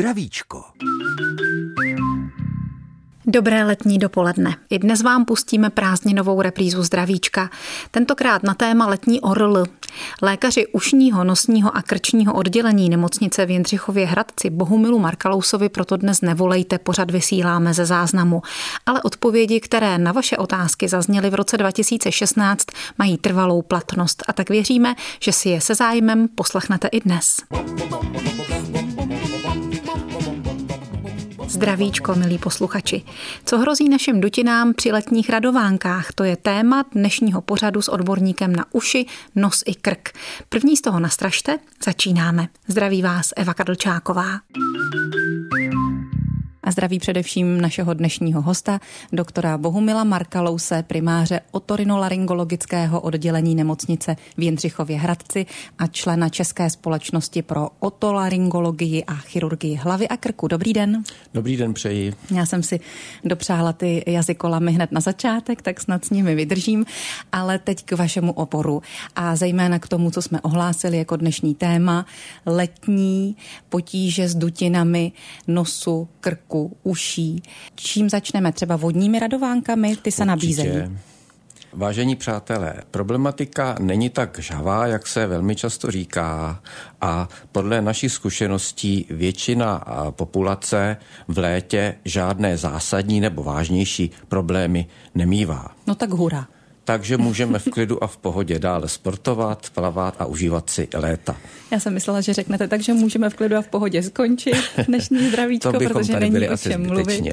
Zdravíčko. Dobré letní dopoledne. I dnes vám pustíme prázdninovou reprízu zdravíčka. Tentokrát na téma letní orl. Lékaři ušního, nosního a krčního oddělení nemocnice v Jindřichově Hradci Bohumilu Markalousovi proto dnes nevolejte, pořad vysíláme ze záznamu. Ale odpovědi, které na vaše otázky zazněly v roce 2016, mají trvalou platnost a tak věříme, že si je se zájmem poslechnete i dnes. Zdravíčko, milí posluchači. Co hrozí našim dutinám při letních radovánkách? To je téma dnešního pořadu s odborníkem na uši, nos i krk. První z toho nastražte, začínáme. Zdraví vás Eva Kadlčáková a zdraví především našeho dnešního hosta, doktora Bohumila Markalouse, primáře otorinolaryngologického oddělení nemocnice v Jindřichově Hradci a člena České společnosti pro otolaryngologii a chirurgii hlavy a krku. Dobrý den. Dobrý den, přeji. Já jsem si dopřála ty jazykolamy hned na začátek, tak snad s nimi vydržím, ale teď k vašemu oporu a zejména k tomu, co jsme ohlásili jako dnešní téma, letní potíže s dutinami nosu, krku, uší. Čím začneme? Třeba vodními radovánkami? Ty se Určitě. nabízejí. Vážení přátelé, problematika není tak žavá, jak se velmi často říká a podle našich zkušeností většina populace v létě žádné zásadní nebo vážnější problémy nemývá. No tak hura takže můžeme v klidu a v pohodě dále sportovat, plavat a užívat si léta. Já jsem myslela, že řeknete, takže můžeme v klidu a v pohodě skončit dnešní zdravíčko, protože není o čem mluvit.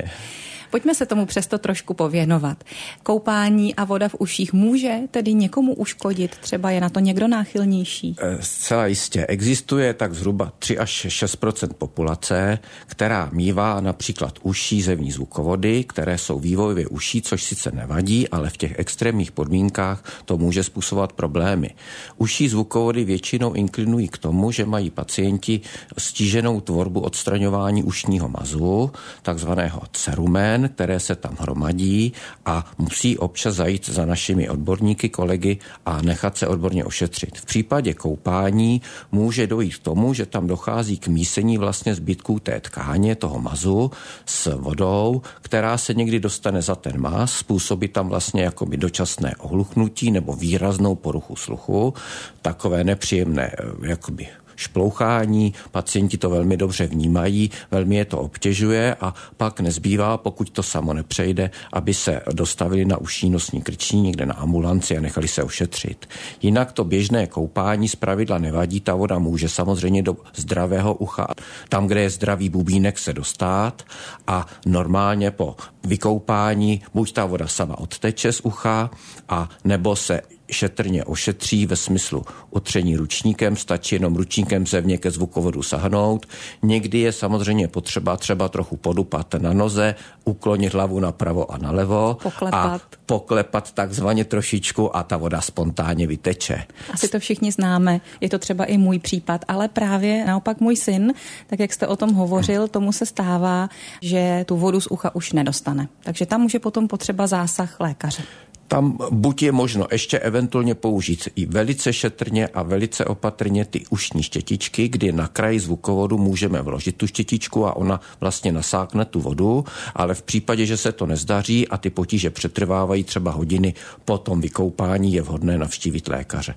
Pojďme se tomu přesto trošku pověnovat. Koupání a voda v uších může tedy někomu uškodit? Třeba je na to někdo náchylnější? Eh, zcela jistě. Existuje tak zhruba 3 až 6% populace, která mývá například uší zevní zvukovody, které jsou vývojově uší, což sice nevadí, ale v těch extrémních podmínkách to může způsobovat problémy. Uší zvukovody většinou inklinují k tomu, že mají pacienti stíženou tvorbu odstraňování ušního mazu, takzvaného cerumén, ven, které se tam hromadí a musí občas zajít za našimi odborníky, kolegy a nechat se odborně ošetřit. V případě koupání může dojít k tomu, že tam dochází k mísení vlastně zbytků té tkáně, toho mazu s vodou, která se někdy dostane za ten maz, způsobí tam vlastně jakoby dočasné ohluchnutí nebo výraznou poruchu sluchu, takové nepříjemné eh, jakoby šplouchání, pacienti to velmi dobře vnímají, velmi je to obtěžuje a pak nezbývá, pokud to samo nepřejde, aby se dostavili na uší nosní krční někde na ambulanci a nechali se ošetřit. Jinak to běžné koupání z pravidla nevadí, ta voda může samozřejmě do zdravého ucha, tam, kde je zdravý bubínek, se dostat a normálně po vykoupání buď ta voda sama odteče z ucha a nebo se šetrně ošetří ve smyslu utření ručníkem, stačí jenom ručníkem zevně ke zvukovodu sahnout. Někdy je samozřejmě potřeba třeba trochu podupat na noze, uklonit hlavu napravo a nalevo poklepat. a poklepat takzvaně trošičku a ta voda spontánně vyteče. Asi to všichni známe, je to třeba i můj případ, ale právě naopak můj syn, tak jak jste o tom hovořil, tomu se stává, že tu vodu z ucha už nedostane. Takže tam může potom potřeba zásah lékaře tam buď je možno ještě eventuálně použít i velice šetrně a velice opatrně ty ušní štětičky, kdy na kraji zvukovodu můžeme vložit tu štětičku a ona vlastně nasákne tu vodu, ale v případě, že se to nezdaří a ty potíže přetrvávají třeba hodiny po tom vykoupání, je vhodné navštívit lékaře.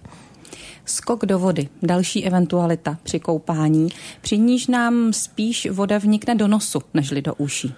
Skok do vody, další eventualita při koupání, při níž nám spíš voda vnikne do nosu, nežli do uší.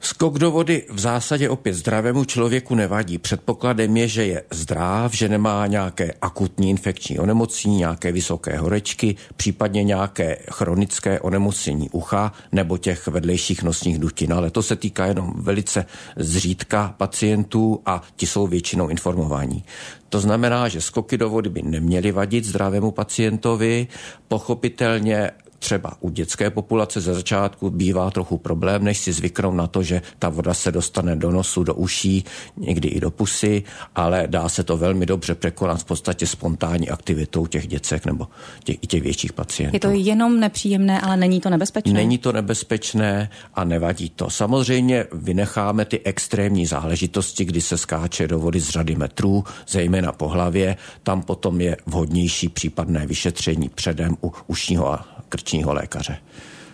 Skok do vody v zásadě opět zdravému člověku nevadí. Předpokladem je, že je zdrav, že nemá nějaké akutní infekční onemocnění, nějaké vysoké horečky, případně nějaké chronické onemocnění ucha nebo těch vedlejších nosních dutin. Ale to se týká jenom velice zřídka pacientů a ti jsou většinou informovaní. To znamená, že skoky do vody by neměly vadit zdravému pacientovi. Pochopitelně třeba u dětské populace ze začátku bývá trochu problém, než si zvyknou na to, že ta voda se dostane do nosu, do uší, někdy i do pusy, ale dá se to velmi dobře překonat v podstatě spontánní aktivitou těch děcek nebo těch, i těch větších pacientů. Je to jenom nepříjemné, ale není to nebezpečné? Není to nebezpečné a nevadí to. Samozřejmě vynecháme ty extrémní záležitosti, kdy se skáče do vody z řady metrů, zejména po hlavě. Tam potom je vhodnější případné vyšetření předem u ušního a krčního lékaře.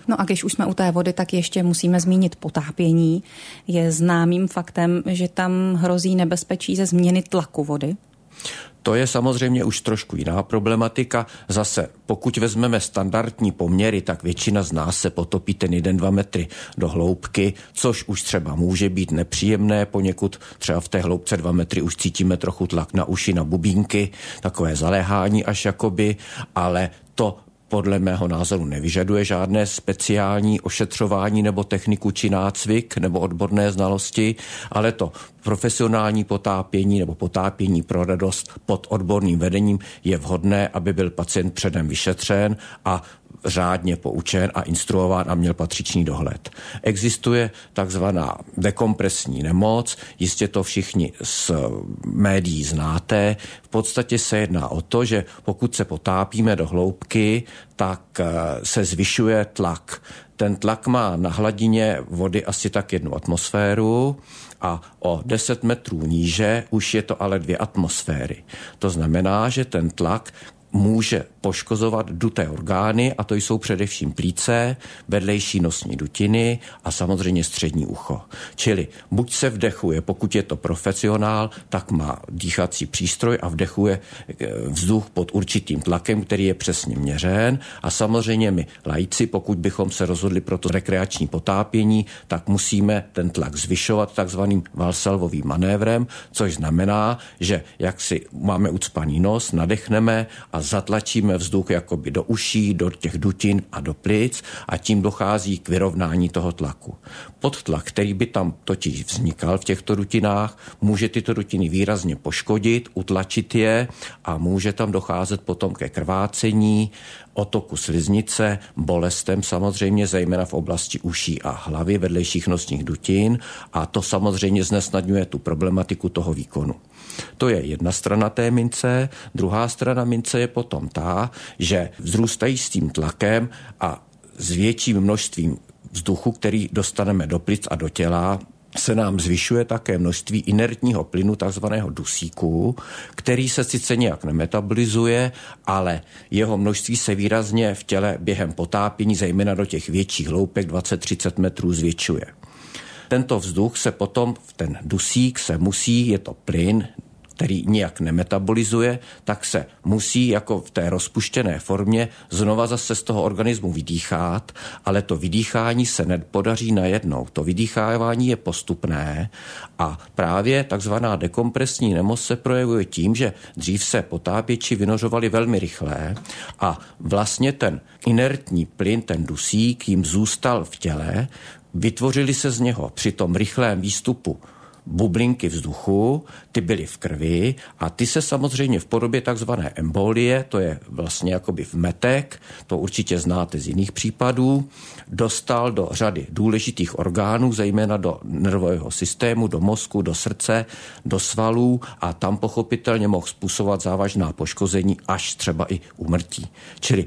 No a když už jsme u té vody, tak ještě musíme zmínit potápění. Je známým faktem, že tam hrozí nebezpečí ze změny tlaku vody. To je samozřejmě už trošku jiná problematika. Zase, pokud vezmeme standardní poměry, tak většina z nás se potopí ten 1-2 metry do hloubky, což už třeba může být nepříjemné, poněkud třeba v té hloubce 2 metry už cítíme trochu tlak na uši, na bubínky, takové zaléhání až jakoby, ale to podle mého názoru nevyžaduje žádné speciální ošetřování nebo techniku či nácvik nebo odborné znalosti, ale to profesionální potápění nebo potápění pro radost pod odborným vedením je vhodné, aby byl pacient předem vyšetřen a řádně poučen a instruován a měl patřičný dohled. Existuje takzvaná dekompresní nemoc, jistě to všichni z médií znáte. V podstatě se jedná o to, že pokud se potápíme do hloubky, tak eh, se zvyšuje tlak. Ten tlak má na hladině vody asi tak jednu atmosféru a o 10 metrů níže už je to ale dvě atmosféry. To znamená, že ten tlak může poškozovat duté orgány a to jsou především plíce, vedlejší nosní dutiny a samozřejmě střední ucho. Čili buď se vdechuje, pokud je to profesionál, tak má dýchací přístroj a vdechuje eh, vzduch pod určitým tlakem, který je přesně měřen a samozřejmě my lajci, pokud bychom se rozhodli pro to rekreační potápění, tak musíme ten tlak zvyšovat takzvaným valsalvovým manévrem, což znamená, že jak si máme ucpaný nos, nadechneme a zatlačíme vzduch jakoby do uší, do těch dutin a do plic a tím dochází k vyrovnání toho tlaku. Podtlak, který by tam totiž vznikal v těchto dutinách, může tyto dutiny výrazně poškodit, utlačit je a může tam docházet potom ke krvácení, otoku sliznice, bolestem samozřejmě, zejména v oblasti uší a hlavy, vedlejších nosních dutin a to samozřejmě znesnadňuje tu problematiku toho výkonu. To je jedna strana té mince. Druhá strana mince je potom ta, že vzrůstají s tím tlakem a s větším množstvím vzduchu, který dostaneme do plic a do těla, se nám zvyšuje také množství inertního plynu, takzvaného dusíku, který se sice nějak nemetabolizuje, ale jeho množství se výrazně v těle během potápění, zejména do těch větších hloupek 20-30 metrů, zvětšuje. Tento vzduch se potom, ten dusík se musí, je to plyn, který nijak nemetabolizuje, tak se musí jako v té rozpuštěné formě znova zase z toho organismu vydýchat, ale to vydýchání se nepodaří najednou. To vydýchávání je postupné a právě takzvaná dekompresní nemoc se projevuje tím, že dřív se potápěči vynořovali velmi rychle a vlastně ten inertní plyn, ten dusík jim zůstal v těle, vytvořili se z něho při tom rychlém výstupu bublinky vzduchu, ty byly v krvi a ty se samozřejmě v podobě takzvané embolie, to je vlastně jakoby v metek, to určitě znáte z jiných případů, dostal do řady důležitých orgánů, zejména do nervového systému, do mozku, do srdce, do svalů a tam pochopitelně mohl způsobovat závažná poškození až třeba i umrtí. Čili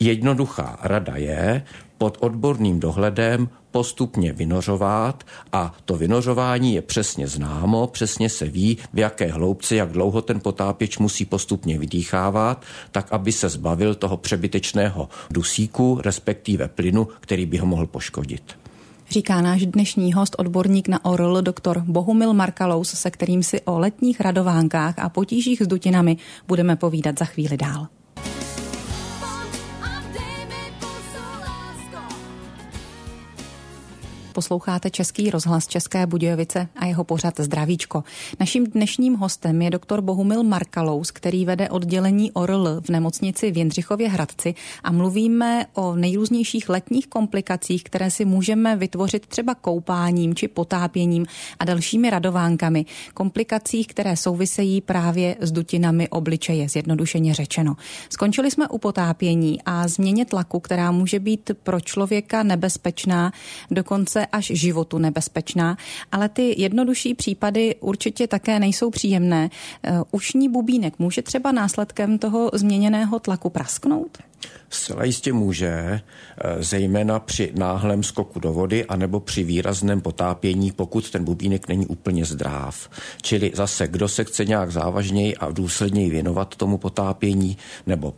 jednoduchá rada je pod odborným dohledem postupně vynořovat a to vynořování je přesně známo, přesně se ví, v jaké hloubce, jak dlouho ten potápěč musí postupně vydýchávat, tak aby se zbavil toho přebytečného dusíku, respektive plynu, který by ho mohl poškodit. Říká náš dnešní host, odborník na ORL, doktor Bohumil Markalous, se kterým si o letních radovánkách a potížích s dutinami budeme povídat za chvíli dál. Posloucháte Český rozhlas České Budějovice a jeho pořad Zdravíčko. Naším dnešním hostem je doktor Bohumil Markalous, který vede oddělení ORL v nemocnici v Jindřichově Hradci a mluvíme o nejrůznějších letních komplikacích, které si můžeme vytvořit třeba koupáním či potápěním a dalšími radovánkami. Komplikacích, které souvisejí právě s dutinami obličeje, zjednodušeně řečeno. Skončili jsme u potápění a změně tlaku, která může být pro člověka nebezpečná, dokonce až životu nebezpečná, ale ty jednodušší případy určitě také nejsou příjemné. Eh, ušní bubínek může třeba následkem toho změněného tlaku prasknout? Zcela jistě může, eh, zejména při náhlém skoku do vody anebo při výrazném potápění, pokud ten bubínek není úplně zdráv. Čili zase, kdo se chce nějak závažněji a důsledněji věnovat tomu potápění nebo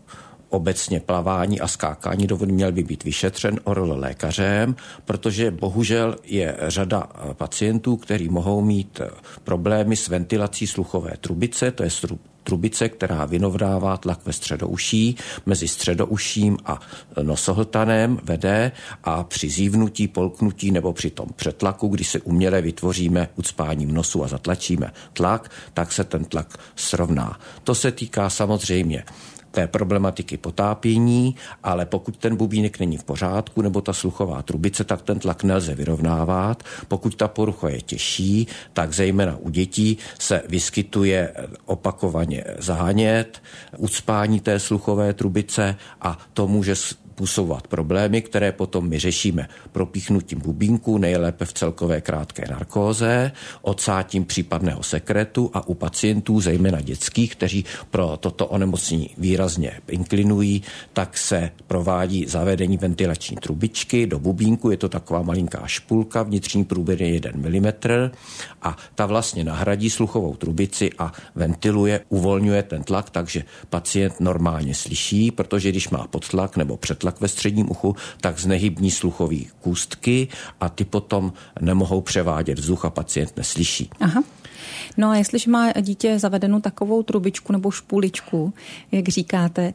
obecně plavání a skákání do vody měl by být vyšetřen orl lékařem, protože bohužel je řada pacientů, kteří mohou mít problémy s ventilací sluchové trubice, to je trubice, která vynovdává tlak ve středouší, mezi středouším a nosohltanem vede a při zívnutí, polknutí nebo při tom přetlaku, kdy se uměle vytvoříme ucpáním nosu a zatlačíme tlak, tak se ten tlak srovná. To se týká samozřejmě té problematiky potápění, ale pokud ten bubínek není v pořádku nebo ta sluchová trubice, tak ten tlak nelze vyrovnávat. Pokud ta porucha je těžší, tak zejména u dětí se vyskytuje opakovaně zahánět, ucpání té sluchové trubice a to může způsobovat problémy, které potom my řešíme. Propíchnutím bubínku, nejlépe v celkové krátké narkóze, odsátím případného sekretu a u pacientů, zejména dětských, kteří pro toto onemocnění výrazně inklinují, tak se provádí zavedení ventilační trubičky do bubínku, je to taková malinká špulka, vnitřní průběr je 1 mm a ta vlastně nahradí sluchovou trubici a ventiluje, uvolňuje ten tlak, takže pacient normálně slyší, protože když má podtlak nebo přetlak, tlak ve středním uchu, tak znehybní sluchový kůstky a ty potom nemohou převádět vzduch a pacient neslyší. Aha. No a jestliže má dítě zavedenou takovou trubičku nebo špuličku, jak říkáte,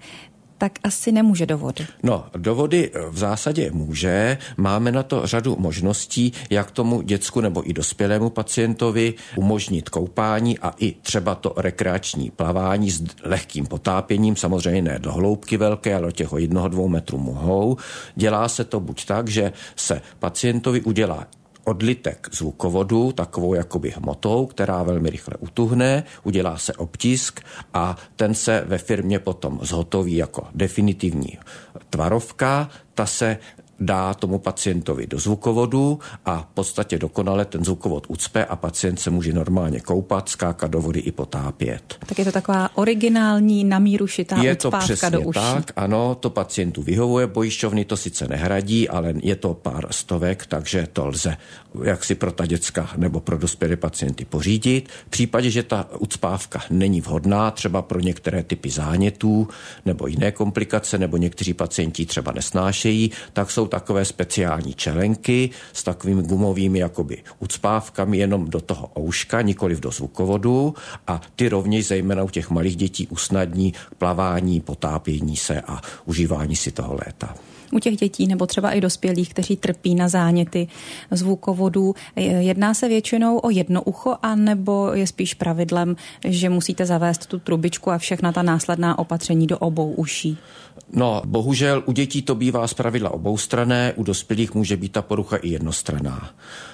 tak asi nemůže do vody. No, do vody v zásadě může. Máme na to řadu možností, jak tomu dětsku nebo i dospělému pacientovi umožnit koupání a i třeba to rekreační plavání s lehkým potápěním, samozřejmě ne do hloubky velké, ale těch jednoho, dvou metrů mohou. Dělá se to buď tak, že se pacientovi udělá odlitek zvukovodu, takovou jakoby hmotou, která velmi rychle utuhne, udělá se obtisk a ten se ve firmě potom zhotoví jako definitivní tvarovka, ta se dá tomu pacientovi do zvukovodu a v podstatě dokonale ten zvukovod ucpe a pacient se může normálně koupat, skákat do vody i potápět. Tak je to taková originální na míru šitá Je to přesně do uší. tak, ano, to pacientu vyhovuje, pojišťovny to sice nehradí, ale je to pár stovek, takže to lze jak si pro ta děcka nebo pro dospělé pacienty pořídit. V případě, že ta ucpávka není vhodná, třeba pro některé typy zánětů nebo jiné komplikace, nebo někteří pacienti třeba nesnášejí, tak jsou takové speciální čelenky s takovými gumovými jakoby ucpávkami jenom do toho ouška, nikoli do zvukovodu. A ty rovněž zejména u těch malých dětí usnadní plavání, potápění se a užívání si toho léta u těch dětí nebo třeba i dospělých, kteří trpí na záněty zvukovodů. Jedná se většinou o jedno ucho, a nebo je spíš pravidlem, že musíte zavést tu trubičku a všechna ta následná opatření do obou uší? No, bohužel u dětí to bývá z pravidla oboustrané, u dospělých může být ta porucha i jednostraná.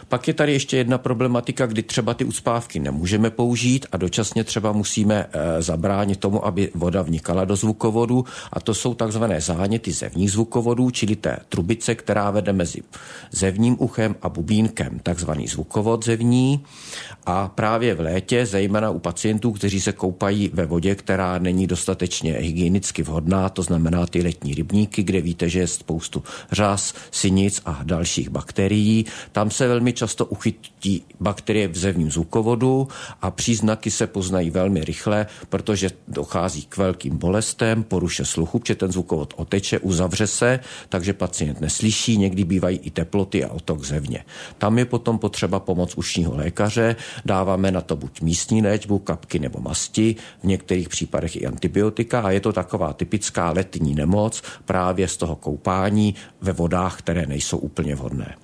Pak je tady ještě jedna problematika, kdy třeba ty ucpávky nemůžeme použít a dočasně třeba musíme e, zabránit tomu, aby voda vnikala do zvukovodu a to jsou takzvané záněty zevních zvukovodů, čili té trubice, která vede mezi zevním uchem a bubínkem, takzvaný zvukovod zevní. A právě v létě, zejména u pacientů, kteří se koupají ve vodě, která není dostatečně hygienicky vhodná, to znamená ty letní rybníky, kde víte, že je spoustu řas, sinic a dalších bakterií, tam se velmi často uchytí bakterie v zevním zvukovodu a příznaky se poznají velmi rychle, protože dochází k velkým bolestem, poruše sluchu, protože ten zvukovod oteče, uzavře se, takže pacient neslyší, někdy bývají i teploty a otok zevně. Tam je potom potřeba pomoc ušního lékaře, dáváme na to buď místní léčbu, kapky nebo masti, v některých případech i antibiotika a je to taková typická letní nemoc právě z toho koupání ve vodách, které nejsou úplně vhodné.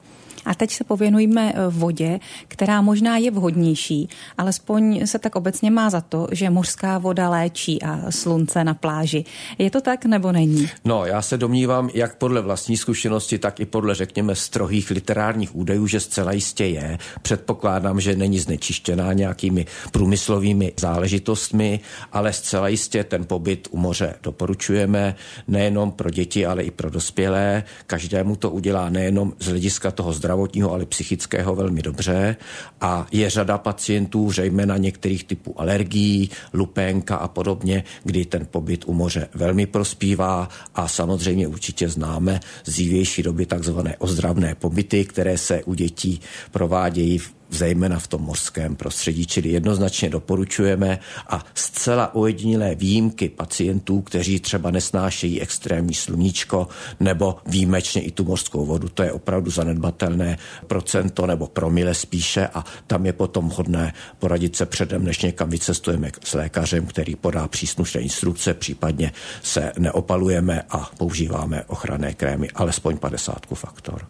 A teď se pověnujeme eh, vodě, která možná je vhodnější, alespoň se tak obecně má za to, že mořská voda léčí a slunce na pláži. Je to tak nebo není? No, já se domnívám, jak podle vlastní zkušenosti, tak i podle, řekněme, strohých literárních údajů, že zcela jistě je. Předpokládám, že není znečištěná nějakými průmyslovými záležitostmi, ale zcela jistě ten pobyt u moře doporučujeme nejenom pro děti, ale i pro dospělé. Každému to udělá nejenom z hlediska toho zdraví, zdravotního, ale psychického velmi dobře. A je řada pacientů, zejména některých typů alergií, lupénka a podobně, kdy ten pobyt u moře velmi prospívá. A samozřejmě určitě známe z dřívější doby takzvané ozdravné pobyty, které se u dětí provádějí v zejména v tom mořském prostředí, čili jednoznačně doporučujeme a zcela ojedinělé výjimky pacientů, kteří třeba nesnášejí extrémní sluníčko nebo výjimečně i tu mořskou vodu, to je opravdu zanedbatelné procento nebo promile spíše a tam je potom hodné poradit se předem, než někam vycestujeme s lékařem, který podá příslušné instrukce, případně se neopalujeme a používáme ochranné krémy, alespoň 50 faktor.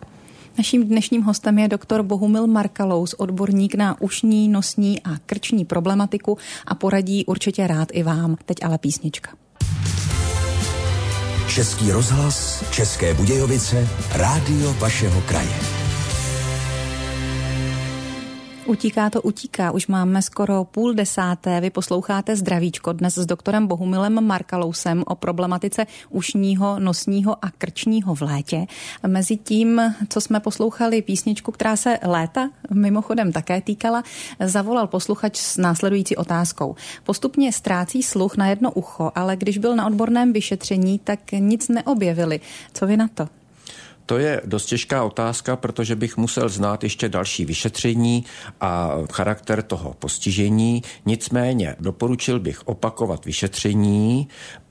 Naším dnešním hostem je doktor Bohumil Markalous, odborník na ušní, nosní a krční problematiku a poradí určitě rád i vám. Teď ale písnička. Český rozhlas, České Budějovice, rádio vašeho kraje. Utíká to utíká, už máme skoro půl desáté. Vy posloucháte Zdravíčko dnes s doktorem Bohumilem Markalousem o problematice ušního, nosního a krčního v létě. Mezi tím, co jsme poslouchali písničku, která se léta mimochodem také týkala, zavolal posluchač s následující otázkou. Postupně ztrácí sluch na jedno ucho, ale když byl na odborném vyšetření, tak nic neobjevili. Co vy na to? To je dost těžká otázka, protože bych musel znát ještě další vyšetření a charakter toho postižení. Nicméně doporučil bych opakovat vyšetření,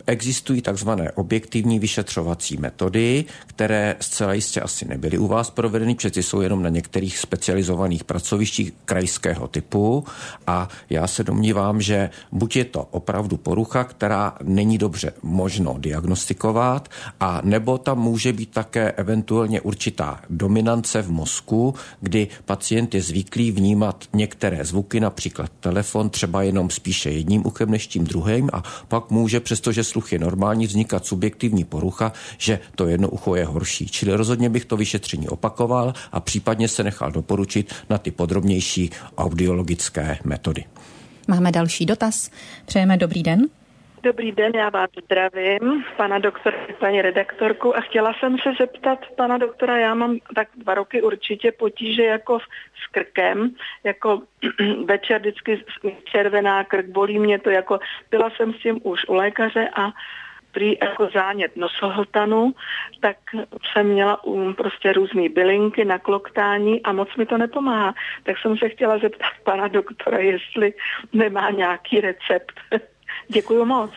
Existují takzvané objektivní vyšetřovací metody, které zcela jistě asi nebyly u vás provedeny, přeci jsou jenom na některých specializovaných pracovištích krajského typu. A já se domnívám, že buď je to opravdu porucha, která není dobře možno diagnostikovat, a nebo tam může být také eventuálně určitá dominance v mozku, kdy pacient je zvyklý vnímat některé zvuky, například telefon, třeba jenom spíše jedním uchem než tím druhým a pak může, přestože sluch je normální, vznikat subjektivní porucha, že to jedno ucho je horší. Čili rozhodně bych to vyšetření opakoval a případně se nechal doporučit na ty podrobnější audiologické metody. Máme další dotaz. Přejeme dobrý den. Dobrý den, já vás zdravím, pana doktora, paní redaktorku a chtěla jsem se zeptat pana doktora, já mám tak dva roky určitě potíže jako s krkem, jako večer vždycky červená krk, bolí mě to jako, byla jsem s tím už u lékaře a prý jako zánět nosohltanu, tak jsem měla um, prostě různé bylinky na kloktání a moc mi to nepomáhá. Tak jsem se chtěla zeptat pana doktora, jestli nemá nějaký recept. Děkuji moc.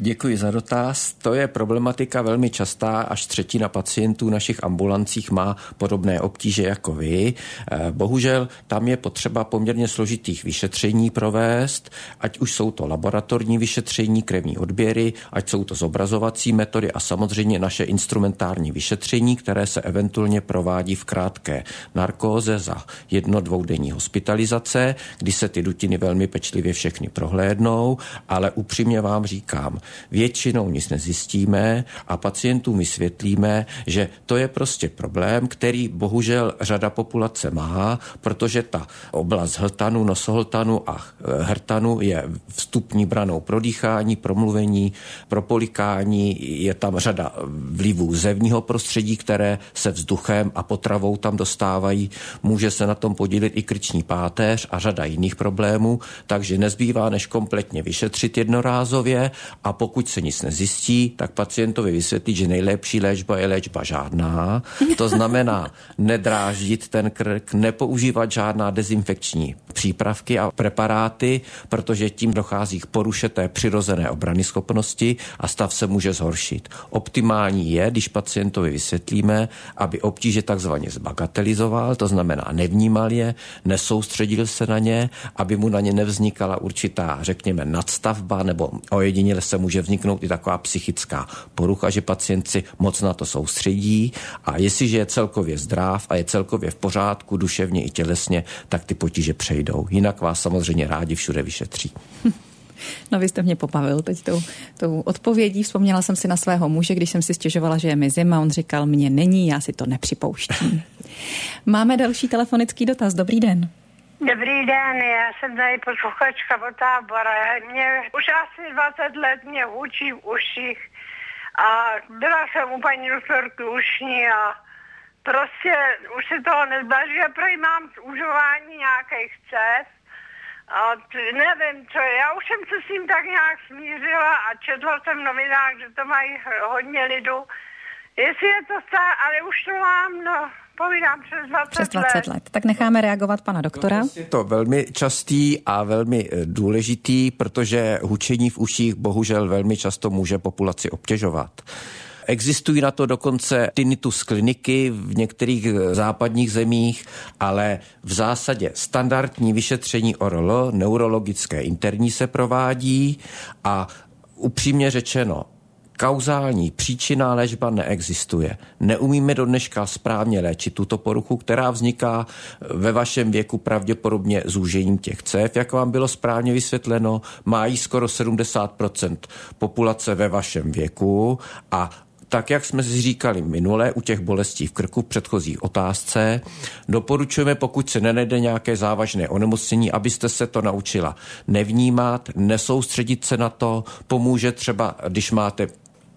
Děkuji za dotaz. To je problematika velmi častá, až třetina pacientů našich ambulancích má podobné obtíže jako vy. Eh, bohužel tam je potřeba poměrně složitých vyšetření provést, ať už jsou to laboratorní vyšetření, krevní odběry, ať jsou to zobrazovací metody a samozřejmě naše instrumentární vyšetření, které se eventuálně provádí v krátké narkóze za jedno dvoudenní hospitalizace, kdy se ty dutiny velmi pečlivě všechny prohlédnou, ale upřímně vám říkám, většinou nic nezjistíme a pacientům vysvětlíme, že to je prostě problém, který bohužel řada populace má, protože ta oblast hltanu, nosohltanu a e, hrtanu je vstupní branou pro dýchání, promluvení, pro polikání, je tam řada vlivů zevního prostředí, které se vzduchem a potravou tam dostávají. Může se na tom podílet i krční páteř a řada jiných problémů, takže nezbývá než kompletně vyšetřit jednorázově a pokud se nic nezjistí, tak pacientovi vysvětlit, že nejlepší léčba je léčba žádná. To znamená nedráždit ten krk, nepoužívat žádná dezinfekční přípravky a preparáty, protože tím dochází k poruše té přirozené obrany schopnosti a stav se může zhoršit. Optimální je, když pacientovi vysvětlíme, aby obtíže takzvaně zbagatelizoval, to znamená nevnímal je, nesoustředil se na ně, aby mu na ně nevznikala určitá, řekněme, nadstavba nebo ojediněle se může vzniknout i taková psychická porucha, že pacient si moc na to soustředí a jestliže je celkově zdrav a je celkově v pořádku duševně i tělesně, tak ty potíže přejdou. Jinak vás samozřejmě rádi všude vyšetří. No vy jste mě popavil teď tou, tou odpovědí. Vzpomněla jsem si na svého muže, když jsem si stěžovala, že je mi zima. On říkal, mě není, já si to nepřipouštím. Máme další telefonický dotaz. Dobrý den. Dobrý den, já jsem tady posluchačka od tábora. Mě už asi 20 let mě učí v uších a byla jsem u paní doktorky ušní a prostě už se toho nezblaží a prý mám užování nějakých cest a nevím co, já už jsem se s tím tak nějak smířila a četla jsem v novinách, že to mají hodně lidu. Jestli je to stále, ale už to mám, no povídám přes 20, Přes 20 let. let. Tak necháme reagovat pana doktora. Je to velmi častý a velmi eh, důležitý, protože hučení v uších bohužel velmi často může populaci obtěžovat. Existují na to dokonce tinnitus kliniky v některých eh, západních zemích, ale v zásadě standardní vyšetření ORL, neurologické interní se provádí a upřímně řečeno, Kauzální příčina léčba neexistuje. Neumíme do dneška správně léčit tuto poruchu, která vzniká ve vašem věku pravděpodobně zúžením těch cév. Jak vám bylo správně vysvětleno, mají skoro 70% populace ve vašem věku a tak, jak jsme si říkali minule u těch bolestí v krku v předchozí otázce, doporučujeme, pokud se nenajde nějaké závažné onemocnění, abyste se to naučila nevnímat, nesoustředit se na to, pomůže třeba, když máte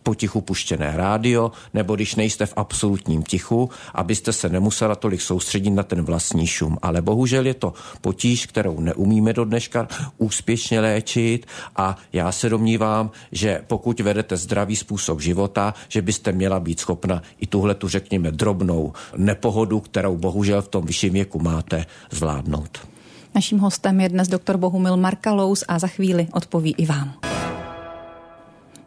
potichu puštěné rádio, nebo když nejste v absolutním tichu, abyste se nemusela tolik soustředit na ten vlastní šum. Ale bohužel je to potíž, kterou neumíme do dneška úspěšně léčit a já se domnívám, že pokud vedete zdravý způsob života, že byste měla být schopna i tuhle tu řekněme drobnou nepohodu, kterou bohužel v tom vyšším věku máte, zvládnout. Naším hostem je dnes doktor Bohumil Markalous a za chvíli odpoví i vám.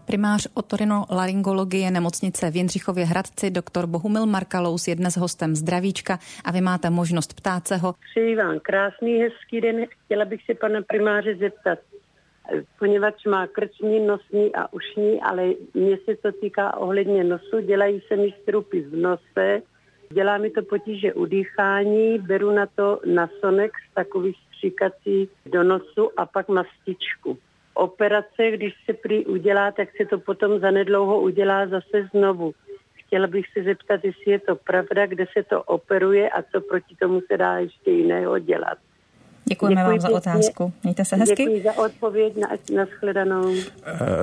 Primář otorinolaryngologie nemocnice v Jindřichově Hradci, doktor Bohumil Markalous je dnes hostem zdravíčka a vy máte možnost ptát se ho. Přeji vám krásný, hezký den. Chtěla bych se pana primáře zeptat, poněvadž má krční, nosní a ušní, ale mně se to týká ohledně nosu, dělají se mi strupy v nose, dělá mi to potíže udýchání, beru na to nasonek z takových stříkací do nosu a pak mastičku operace, když se prý udělá, tak se to potom zanedlouho udělá zase znovu. Chtěla bych se zeptat, jestli je to pravda, kde se to operuje a co proti tomu se dá ještě jiného dělat. Děkujeme Děkuji vám za otázku. Mějte se hezky. Děkuji za odpověď na, na shledanou. E,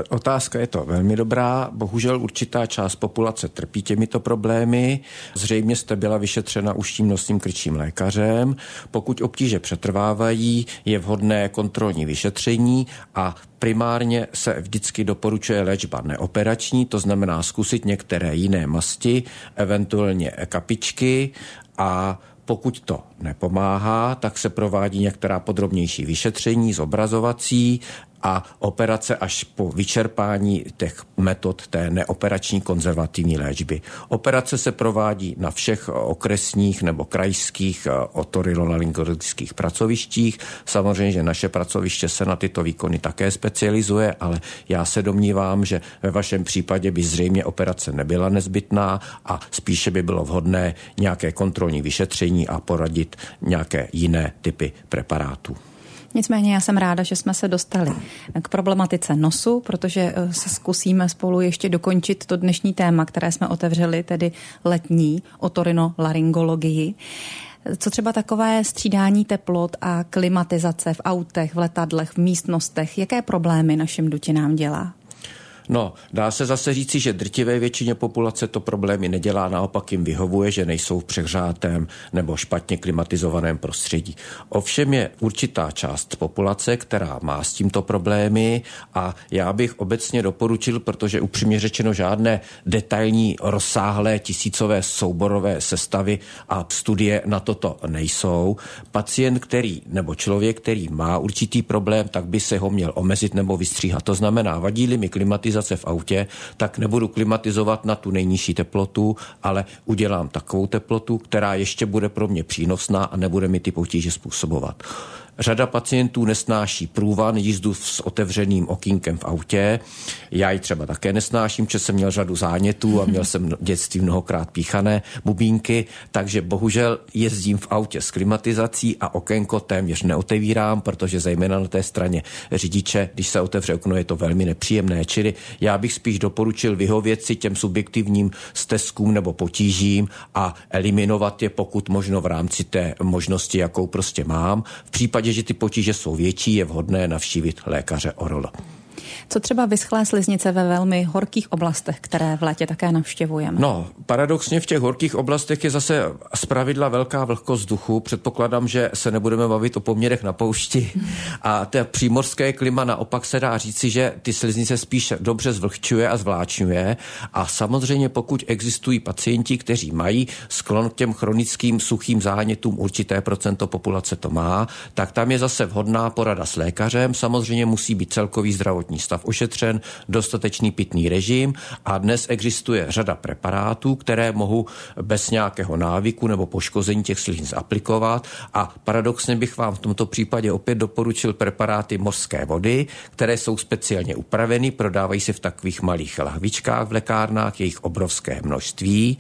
otázka je to velmi dobrá. Bohužel určitá část populace trpí těmito problémy. Zřejmě jste byla vyšetřena už tím nosním krčím lékařem. Pokud obtíže přetrvávají, je vhodné kontrolní vyšetření a primárně se vždycky doporučuje léčba neoperační, to znamená zkusit některé jiné masti, eventuálně kapičky a pokud to nepomáhá, tak se provádí některá podrobnější vyšetření, zobrazovací a operace až po vyčerpání těch metod té neoperační konzervativní léčby. Operace se provádí na všech okresních nebo krajských eh, otorinolaryngologických pracovištích. Samozřejmě, že naše pracoviště se na tyto výkony také specializuje, ale já se domnívám, že ve vašem případě by zřejmě operace nebyla nezbytná a spíše by bylo vhodné nějaké kontrolní vyšetření a poradit nějaké jiné typy preparátů. Nicméně já jsem ráda, že jsme se dostali k problematice nosu, protože eh, se zkusíme spolu ještě dokončit to dnešní téma, které jsme otevřeli, tedy letní otorinolaryngologii. Co třeba takové střídání teplot a klimatizace v autech, v letadlech, v místnostech, jaké problémy našim dutinám dělá? No, dá se zase říci, že drtivé většině populace to problémy nedělá, naopak jim vyhovuje, že nejsou v přehřátém nebo špatně klimatizovaném prostředí. Ovšem je určitá část populace, která má s tímto problémy a já bych obecně doporučil, protože upřímně řečeno žádné detailní, rozsáhlé, tisícové souborové sestavy a studie na toto nejsou. Pacient, který nebo člověk, který má určitý problém, tak by se ho měl omezit nebo vystříhat. To znamená, vadí-li mi klimatizace klimatizace v autě, tak nebudu klimatizovat na tu nejnižší teplotu, ale udělám takovou teplotu, která ještě bude pro mě přínosná a nebude mi ty potíže způsobovat. Řada pacientů nesnáší průvan, jízdu s otevřeným okýnkem v autě. Já ji třeba také nesnáším, že jsem měl řadu zánětů a měl jsem v dětství mnohokrát píchané bubínky, takže bohužel jezdím v autě s klimatizací a okénko téměř neotevírám, protože zejména na té straně řidiče, když se otevře okno, je to velmi nepříjemné. Čili já bych spíš doporučil vyhovět si těm subjektivním stezkům nebo potížím a eliminovat je pokud možno v rámci té možnosti, jakou prostě mám. V případě, že ty potíže jsou větší, je vhodné navštívit lékaře ORL. Co třeba vyschlé sliznice ve velmi horkých oblastech, které v létě také navštěvujeme? No, paradoxně v těch horkých oblastech je zase zpravidla velká vlhkost vzduchu. Předpokládám, že se nebudeme bavit o poměrech na poušti. A to přímorské klima naopak se dá říci, že ty sliznice spíš dobře zvlhčuje a zvláčňuje. A samozřejmě pokud existují pacienti, kteří mají sklon k těm chronickým suchým zánětům, určité procento populace to má, tak tam je zase vhodná porada s lékařem. Samozřejmě musí být celkový zdravotní stav ošetřen, dostatečný pitný režim a dnes existuje řada preparátů, které mohou bez nějakého návyku nebo poškození těch sliznic aplikovat a paradoxně bych vám v tomto případě opět doporučil preparáty mořské vody, které jsou speciálně upraveny, prodávají se v takových malých lahvičkách v lékárnách, jejich obrovské množství.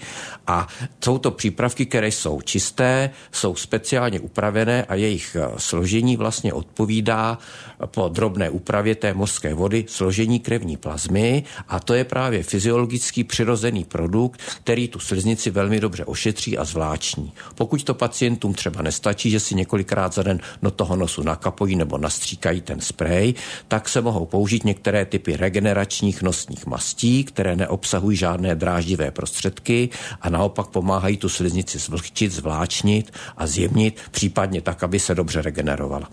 A jsou to přípravky, které jsou čisté, jsou speciálně upravené a jejich složení vlastně odpovídá po drobné úpravě té mořské vody složení krevní plazmy a to je právě fyziologický přirozený produkt, který tu sliznici velmi dobře ošetří a zvláční. Pokud to pacientům třeba nestačí, že si několikrát za den do toho nosu nakapojí nebo nastříkají ten sprej, tak se mohou použít některé typy regeneračních nosních mastí, které neobsahují žádné dráždivé prostředky a naopak pomáhají tu sliznici zvlhčit, zvláčnit a zjemnit, případně tak, aby se dobře regenerovala.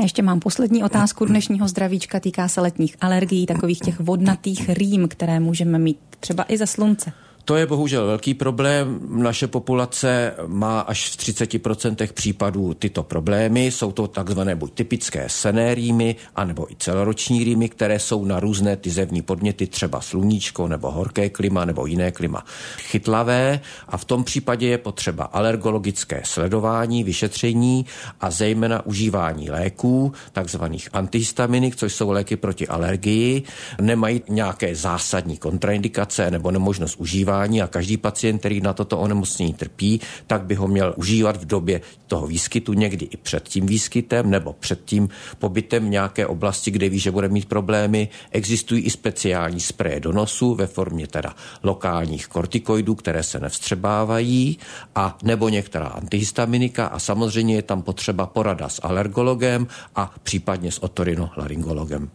A ještě mám poslední otázku dnešního zdravíčka, týká se letních alergií, takových těch vodnatých rým, které můžeme mít třeba i ze slunce. To je bohužel velký problém. Naše populace má až v 30% případů tyto problémy. Jsou to takzvané buď typické sené rýmy, anebo i celoroční rýmy, které jsou na různé ty zevní podněty, třeba sluníčko, nebo horké klima, nebo jiné klima chytlavé. A v tom případě je potřeba alergologické sledování, vyšetření a zejména užívání léků, takzvaných antihistaminik, což jsou léky proti alergii. Nemají nějaké zásadní kontraindikace nebo nemožnost užívání užívání a každý pacient, který na toto onemocnění trpí, tak by ho měl užívat v době toho výskytu, někdy i před tím výskytem nebo před tím pobytem v nějaké oblasti, kde ví, že bude mít problémy. Existují i speciální spreje do nosu ve formě teda lokálních kortikoidů, které se nevstřebávají a nebo některá antihistaminika a samozřejmě je tam potřeba porada s alergologem a případně s otorinolaryngologem.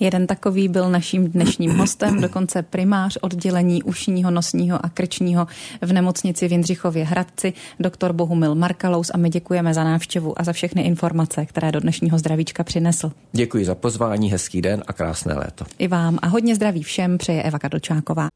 Jeden takový byl naším dnešním hostem, dokonce primář oddělení ušního, nosního a krčního v nemocnici v Jindřichově Hradci, doktor Bohumil Markalous a my děkujeme za návštěvu a za všechny informace, které do dnešního zdravíčka přinesl. Děkuji za pozvání, hezký den a krásné léto. I vám a hodně zdraví všem přeje Eva Kadlčáková.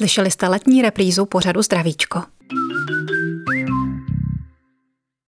Slyšeli jste letní reprízu pořadu Zdravíčko.